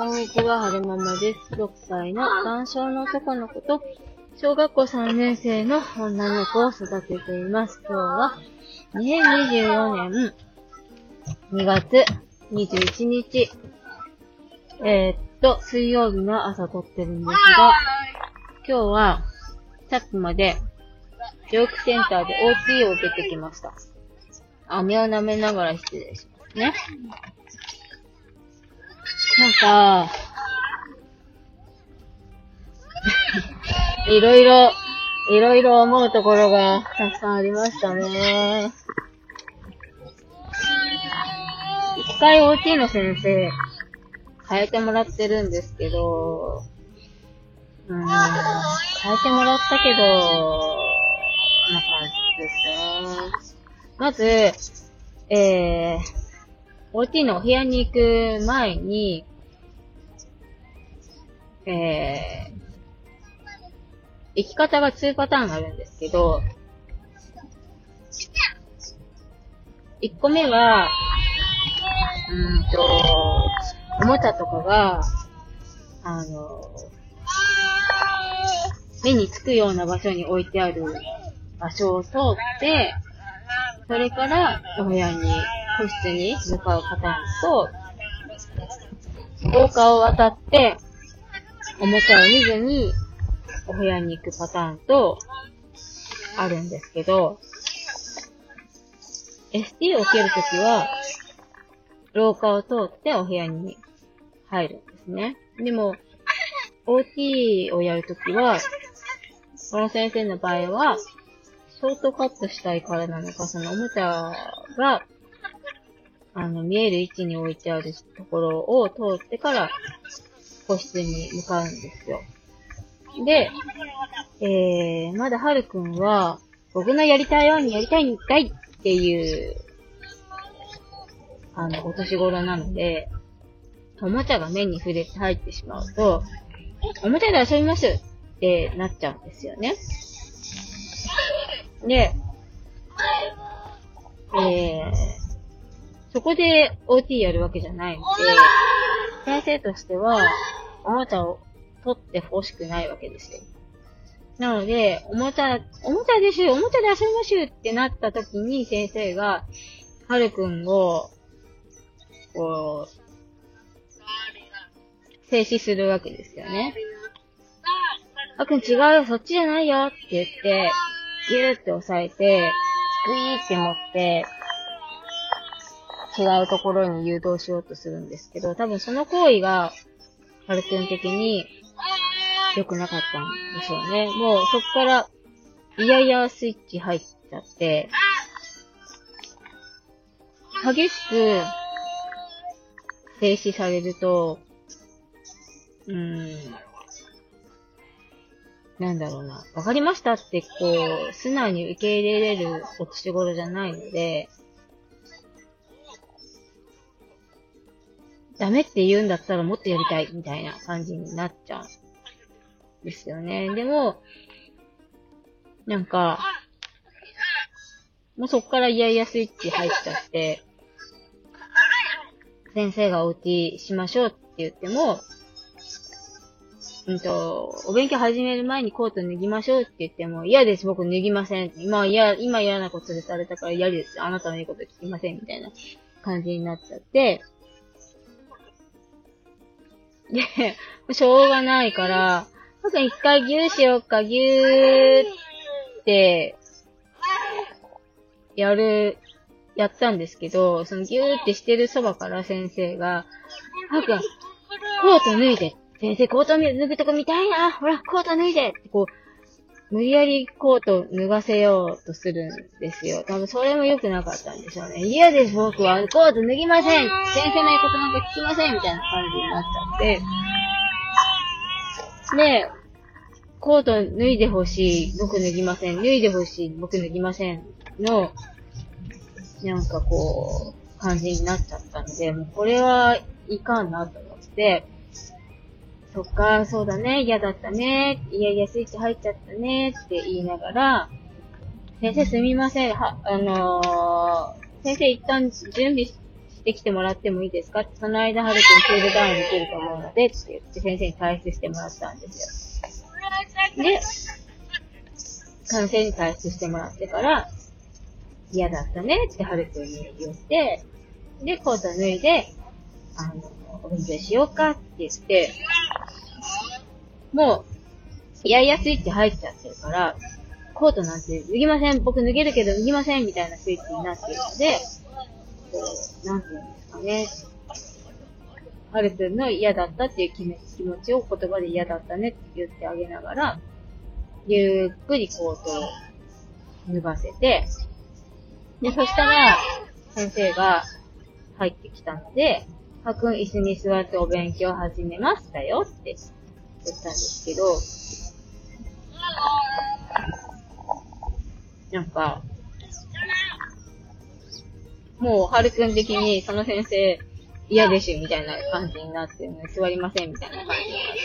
こんにちは、はるままです。6歳の男性の男の子と、小学校3年生の女の子を育てています。今日は、2024年2月21日、えー、っと、水曜日の朝撮ってるんですが、今日は、さっきまで、教育センターで OT を受けてきました。飴を舐めながら失礼しますね。なんか、いろいろ、いろいろ思うところがたくさんありましたね。一回 OT の先生、変えてもらってるんですけど、うん、変えてもらったけど、な感じですね。まず、えー、OT のお部屋に行く前に、えー、行き方が2パターンあるんですけど、1個目は、うんと、おもちゃとかが、あの、目につくような場所に置いてある場所を通って、それからお部屋に、個室に向かうパターンと、廊下を渡って、おもちゃを見ずにお部屋に行くパターンと、あるんですけど、ST を受けるときは、廊下を通ってお部屋に入るんですね。でも、OT をやるときは、この先生の場合は、ショートカットしたいからなのか、そのおもちゃが、あの、見える位置に置いてあるところを通ってから、個室に向かうんですよ。で、えー、まだはるくんは、僕のやりたいようにやりたいんかいっていう、あの、お年頃なので、おもちゃが目に触れて入ってしまうと、おもちゃで遊びますってなっちゃうんですよね。で、えー、そこで OT やるわけじゃないので、先生としては、おもちゃを取って欲しくないわけですよ。なので、おもちゃ、おもちゃですおもちゃで遊びましょうってなった時に先生が、はるくんを、こう、静止するわけですよね。はるくん違うよ、そっちじゃないよって言って、ギューって押さえて、グイーって持って、違うところに誘導しようとするんですけど、多分その行為が、はるくん的に良くなかったんでしょうね。もうそっから、いやいやスイッチ入っちゃって、激しく停止されると、うーん、なんだろうな。わかりましたって、こう、素直に受け入れれるお年頃じゃないので、ダメって言うんだったらもっとやりたいみたいな感じになっちゃうんですよね。でも、なんか、もうそっからイヤイヤスイッチ入っちゃって、先生が OT しましょうって言っても、うんと、お勉強始める前にコート脱ぎましょうって言っても、嫌です、僕脱ぎません。今嫌、今嫌なことされたから嫌です。あなたの言うこと聞きません。みたいな感じになっちゃって、で、しょうがないから、僕一回ギューしようか、ギューって、やる、やったんですけど、そのギューってしてるそばから先生が、なん、コート脱いで。先生、コート脱ぐとこ見たいな。ほら、コート脱いでってこう、無理やりコート脱がせようとするんですよ。多分それも良くなかったんでしょうね。嫌です、僕は。コート脱ぎません。先生の言うことなんか聞きません。みたいな感じになっちゃって。で、コート脱いでほしい。僕脱ぎません。脱いでほしい。僕脱ぎません。の、なんかこう、感じになっちゃったんで、もうこれはいかんなと思って、そっか、そうだね、嫌だったね、いやいやスイッチ入っちゃったね。って言いながら、先生すみません、は、あのー先生一旦準備してきてもらってもいいですか？その間、はるくんクールダウンできると思うので、って言って先生に退出してもらったんですよ。で、先生に退出してもらってから、嫌だったね。ってはるくんに言って、で、コート脱いで、あの、お勉強しようかって言って、もう、いやいやスイッチ入っちゃってるから、コートなんて脱ぎません、僕脱げるけど脱ぎませんみたいなスイッチになってるので、こう、なんていうんですかね。はるくんの嫌だったっていう気持ちを言葉で嫌だったねって言ってあげながら、ゆっくりコートを脱がせて、で、そしたら、先生が入ってきたので、はくん椅子に座ってお勉強始めましたよって言ったんですけど、なんか、もう、はるくん的に、その先生、嫌でしゅ、みたいな感じになってるので、座りません、みたいな感じになって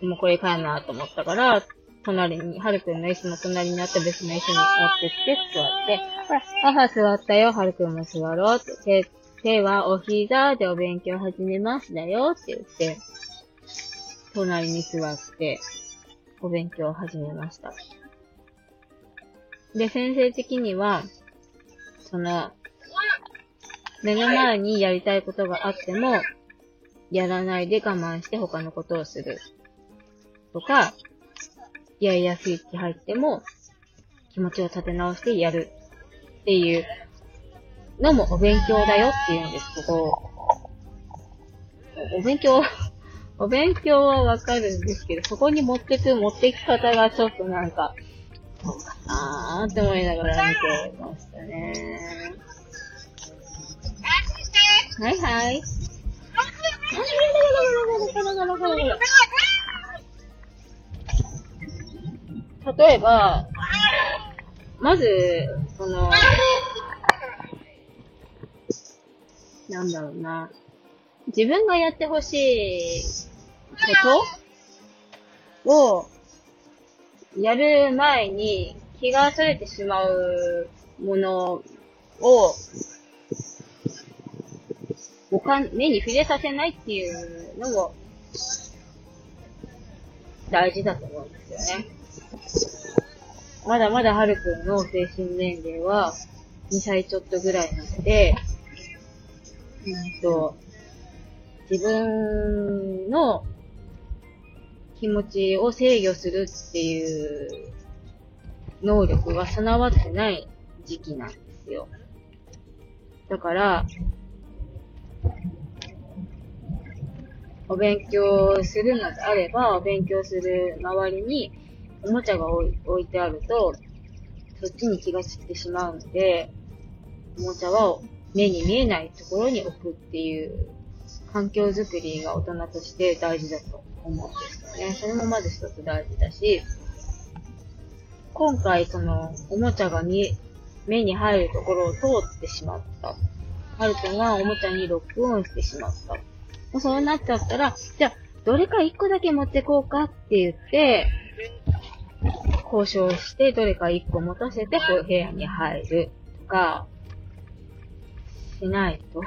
て、もうこれかなと思ったから、隣に、はるくんの椅子の隣にあった別の椅子に持ってって座って、ほら、母座ったよ、はるくんも座ろうって、手、手はお膝でお勉強始めますだよって言って、隣に座って、お勉強を始めました。で、先生的には、その、目の前にやりたいことがあっても、やらないで我慢して他のことをする。とか、やいやスイッチ入っても、気持ちを立て直してやる。っていうのもお勉強だよって言うんですけど、お勉強、お勉強はわかるんですけど、そこに持ってく、持ってき方がちょっとなんか、そうかなーって思いながら見てましたね。はいはい。例えば、まず、その、なんだろうな。自分がやってほしいことを、やる前に気が逸れてしまうものを、おかん、目に触れさせないっていうのも、大事だと思うんですよね。まだまだはるくんの精神年齢は2歳ちょっとぐらいなので、うんと、自分の気持ちを制御するっていう能力が備わってない時期なんですよ。だから、お勉強するのであれば、お勉強する周りにおもちゃが置いてあると、そっちに気が散ってしまうので、おもちゃは目に見えないところに置くっていう環境づくりが大人として大事だと思うんですよね。それもまず一つ大事だし、今回そのおもちゃがに目に入るところを通ってしまった。ハルくんがおもちゃにロックオンしてしまった。もうそうなっちゃったら、じゃあ、どれか一個だけ持ってこうかって言って、交渉して、どれか一個持たせて、こう部屋に入るとか、しないと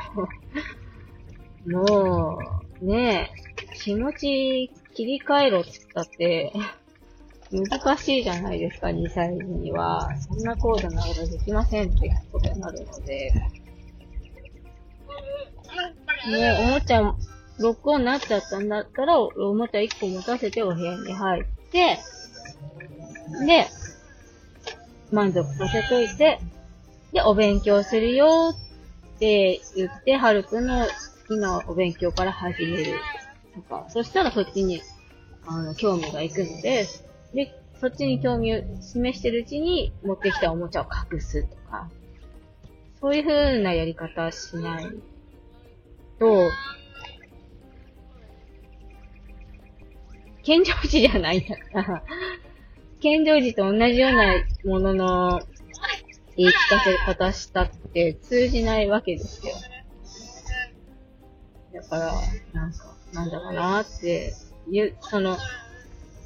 もう、ねえ、気持ち切り替えろって言ったって、難しいじゃないですか、2歳児には。そんな高度なことできませんってことになるので。ねえおもちゃ、ロックオンになっちゃったんだったら、おもちゃ1個持たせてお部屋に入って、で、満足させといて、で、お勉強するよって言って、はるくんの好きなお勉強から始める。とか、そしたらそっちに、あの、興味がいくので、で、そっちに興味を示してるうちに持ってきたおもちゃを隠すとか、そういう風なやり方しないと、健常児じゃないんだから、健常児と同じようなものの言い聞かせ方したって通じないわけですよ。だから、なんか、なんだろうなって、いう、その、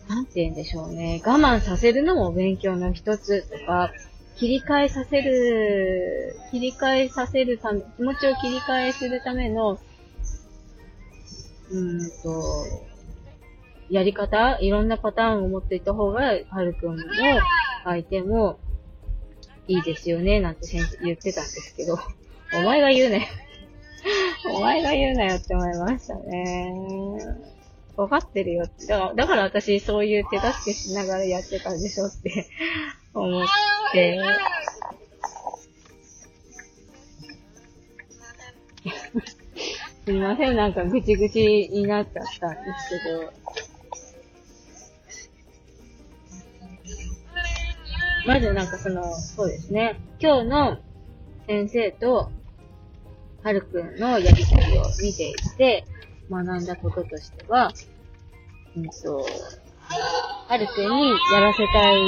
なんて言うんでしょうね。我慢させるのも勉強の一つとか、切り替えさせる、切り替えさせるため、気持ちを切り替えするための、うんと、やり方いろんなパターンを持っていた方が、はるくんの相手もいいですよね、なんて先生言ってたんですけど、お前が言うね。お前が言うなよって思いましたね。わかってるよって。だから、だから私そういう手助けしながらやってたんでしょって思って。すみません、なんかぐちぐちになっちゃったんですけど。まずなんかその、そうですね。今日の先生と、はるくんのやりとりを見ていて、学んだこととしては、うんと、はるくんにやらせたい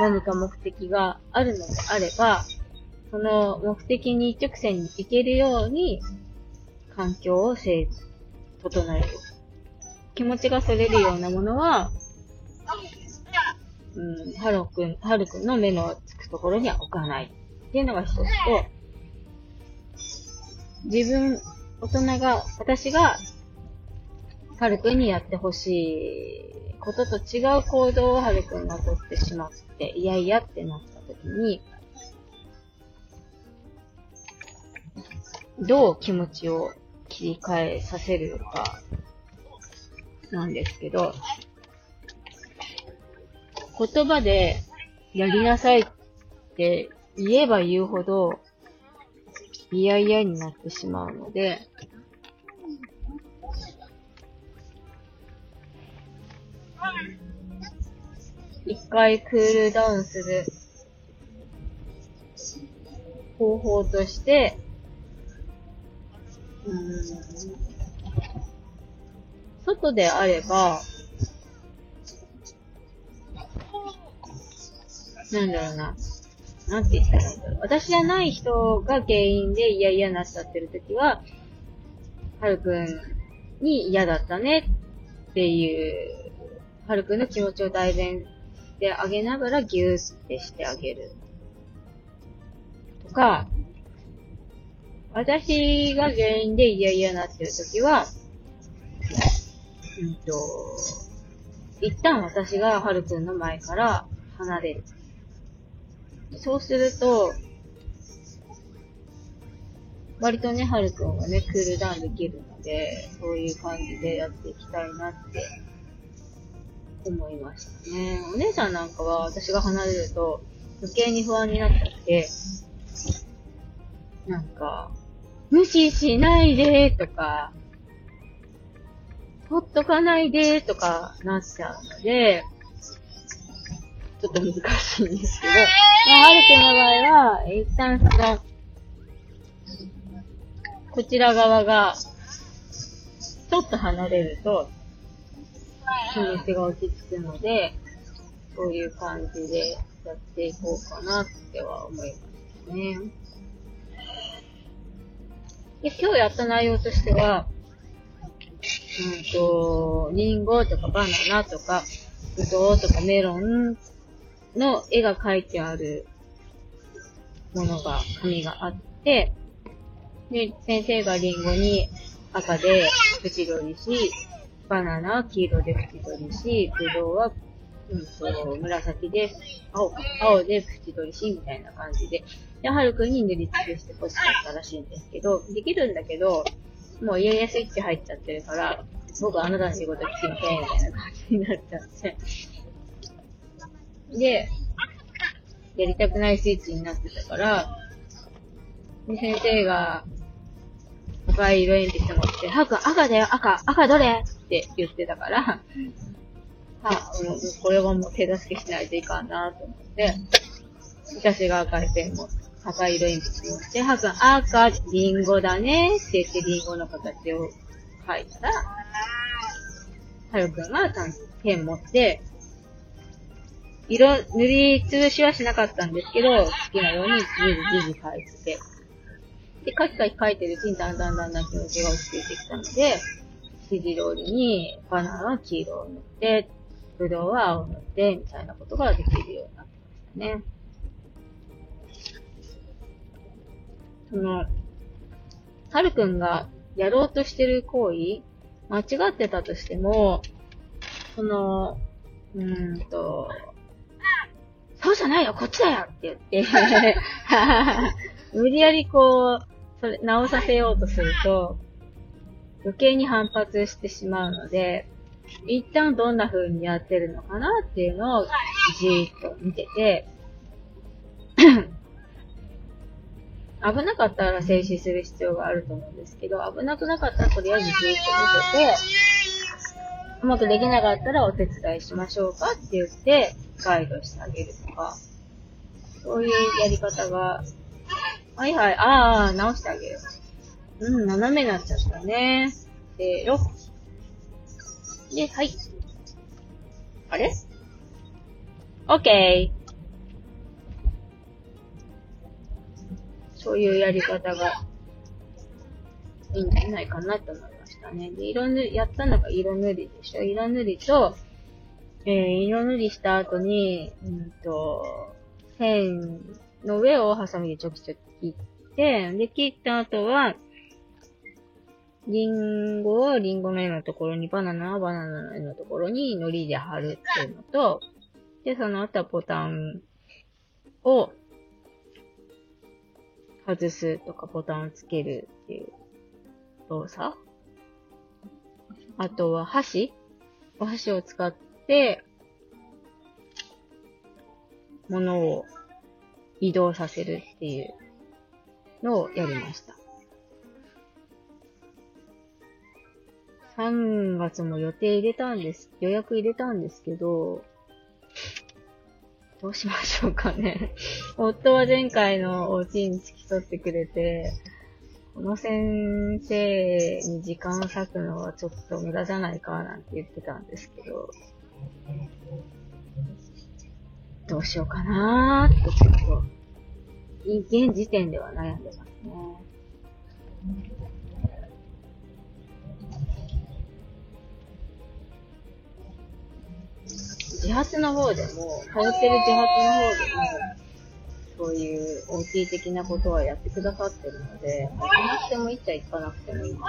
何か目的があるのであれば、その目的に一直線に行けるように、環境を整整える。気持ちがそれるようなものは、うん、はるくん、はるくんの目のつくところには置かない。っていうのが一つと、自分、大人が、私が、はるくんにやってほしいことと違う行動をはるくんがとってしまって、いやいやってなった時に、どう気持ちを切り替えさせるか、なんですけど、言葉でやりなさいって言えば言うほど、嫌々になってしまうので、一回クールダウンする方法として、外であれば、なんだろうな。なんて言ったらいいんだろう。私じゃない人が原因で嫌々になっちゃってるときは、はるくんに嫌だったねっていう、はるくんの気持ちを代弁してあげながらギューってしてあげる。とか、私が原因で嫌々になってるときは、うんと、一旦私がはるくんの前から離れる。そうすると、割とね、はるくんはね、クールダウンできるので、そういう感じでやっていきたいなって思いましたね。お姉さんなんかは私が離れると余計に不安になっちゃって、なんか、無視しないでとか、ほっとかないでとかなっちゃうので、ちょっと難しいんですけど、まあ、はるくんの場合は、一旦その、こちら側が、ちょっと離れると、気持ちが落ち着くので、そういう感じでやっていこうかなっては思いますね。で、今日やった内容としては、うんと、リンゴとかバナナとか、ブドウとかメロンの絵が描いてあるものが、紙があって、で、先生がリンゴに赤で縁取りし、バナナは黄色で縁取りし、ぶどうは、うんと、紫で、青か、青で縁取りし、みたいな感じで、で、はるくんに塗りつけして欲しかったらしいんですけど、できるんだけど、もう家々スイッチ入っちゃってるから、僕あなたの仕事聞きません、みたいな感じになっちゃって。で、やりたくないスイッチになってたから、で、先生が、赤い色鉛筆持って、はくん赤だよ、赤、赤どれ？って言ってたから、は、うん、これはもう手助けしないといかんなと思って、私が赤いペンも、赤い色鉛筆持って、はくん赤、リンゴだねって言ってリンゴの形を書いたら、はるくんがペン持って、色、塗りつぶしはしなかったんですけど、好きなようにじじじじ書いてて。で、カキカキ書いてるうちにだんだんだんだん気持ちが落ち着いてきたので、指示通りにバナナは黄色を塗って、ぶどうは青を塗って、みたいなことができるようになってましたね。その、はるくんがやろうとしてる行為、間違ってたとしても、その、うーんと、そうじゃないよ、こっちだよって言って。無理やりこう、それ、直させようとすると、余計に反発してしまうので、一旦どんな風にやってるのかなっていうのをじーっと見てて、危なかったら静止する必要があると思うんですけど、危なくなかったらとりあえずじーっと見てて、うまくできなかったらお手伝いしましょうかって言ってガイドしてあげるとか、そういうやり方が、はいはい、ああ、直してあげる。うん、斜めになっちゃったね。せーの。で、はい。あれ？オッケー。そういうやり方がいいんじゃないかなと思いましたね。で、色塗り、やったのが色塗りでしょ色塗りと、えー、色塗りした後に、うんと、線の上をハサミでちょきちょき切って、で、切った後は、リンゴをリンゴの絵のところに、バナナはバナナの絵のところに糊で貼るっていうのと、で、その後はボタンを外すとかボタンをつけるっていう動作？あとは箸？お箸を使って、物を移動させるっていうのをやりました。3月も予定入れたんです、予約入れたんですけど、どうしましょうかね。夫は前回のお家に付き添ってくれて、この先生に時間を割くのはちょっと無駄じゃないかなんて言ってたんですけど、どうしようかなーってちょっと、現時点では悩んでますね。自発の方でも、通ってる自発の方でも、そういう OT 的なことはやってくださってるので、行かなくてもいいっちゃ行かなくてもいいんです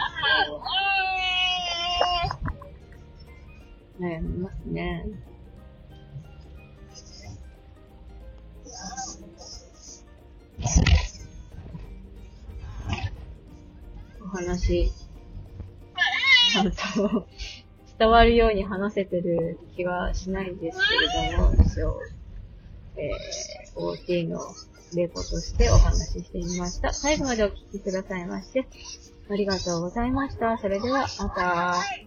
けど、悩みますね。お話、ちゃんと伝わるように話せてる気はしないんですけれども、一応、えー、OT のレポとしてお話ししてみました。最後までお聞きくださいまして、ありがとうございました。それでは、また。